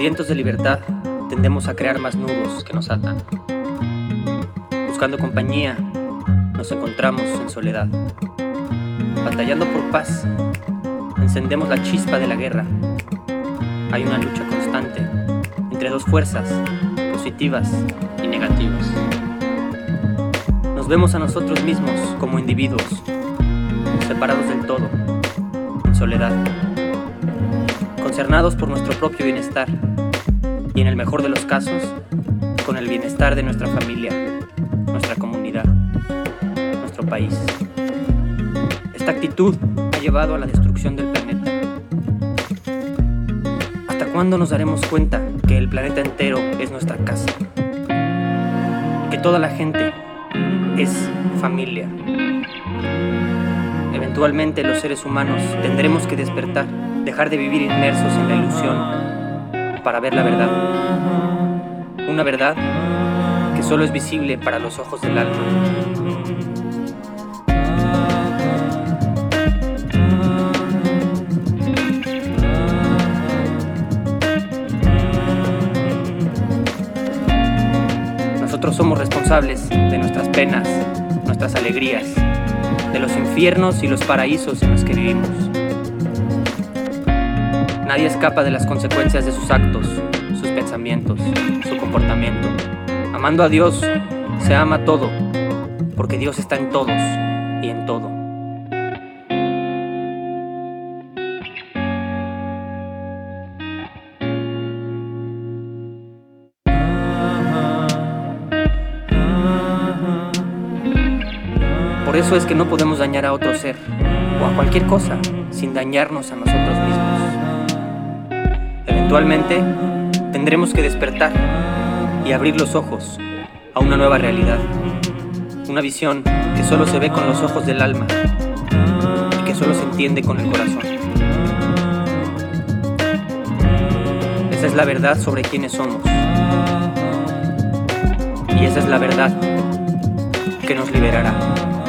Sedientos de libertad, tendemos a crear más nudos que nos atan. Buscando compañía, nos encontramos en soledad. Batallando por paz, encendemos la chispa de la guerra. Hay una lucha constante entre dos fuerzas, positivas y negativas. Nos vemos a nosotros mismos como individuos, separados del todo, en soledad, concernados por nuestro propio bienestar y en el mejor de los casos, con el bienestar de nuestra familia, nuestra comunidad, nuestro país. Esta actitud ha llevado a la destrucción del planeta. ¿Hasta cuándo nos daremos cuenta que el planeta entero es nuestra casa? Que toda la gente es familia. Eventualmente los seres humanos tendremos que despertar, dejar de vivir inmersos en la ilusión para ver la verdad. Una verdad que solo es visible para los ojos del alma. Nosotros somos responsables de nuestras penas, nuestras alegrías, de los infiernos y los paraísos en los que vivimos. Nadie escapa de las consecuencias de sus actos, sus pensamientos, su comportamiento. Amando a Dios, se ama todo, porque Dios está en todos y en todo. Por eso es que no podemos dañar a otro ser o a cualquier cosa sin dañarnos a nosotros mismos. Eventualmente tendremos que despertar y abrir los ojos a una nueva realidad, una visión que solo se ve con los ojos del alma y que solo se entiende con el corazón. Esa es la verdad sobre quiénes somos. Y esa es la verdad que nos liberará.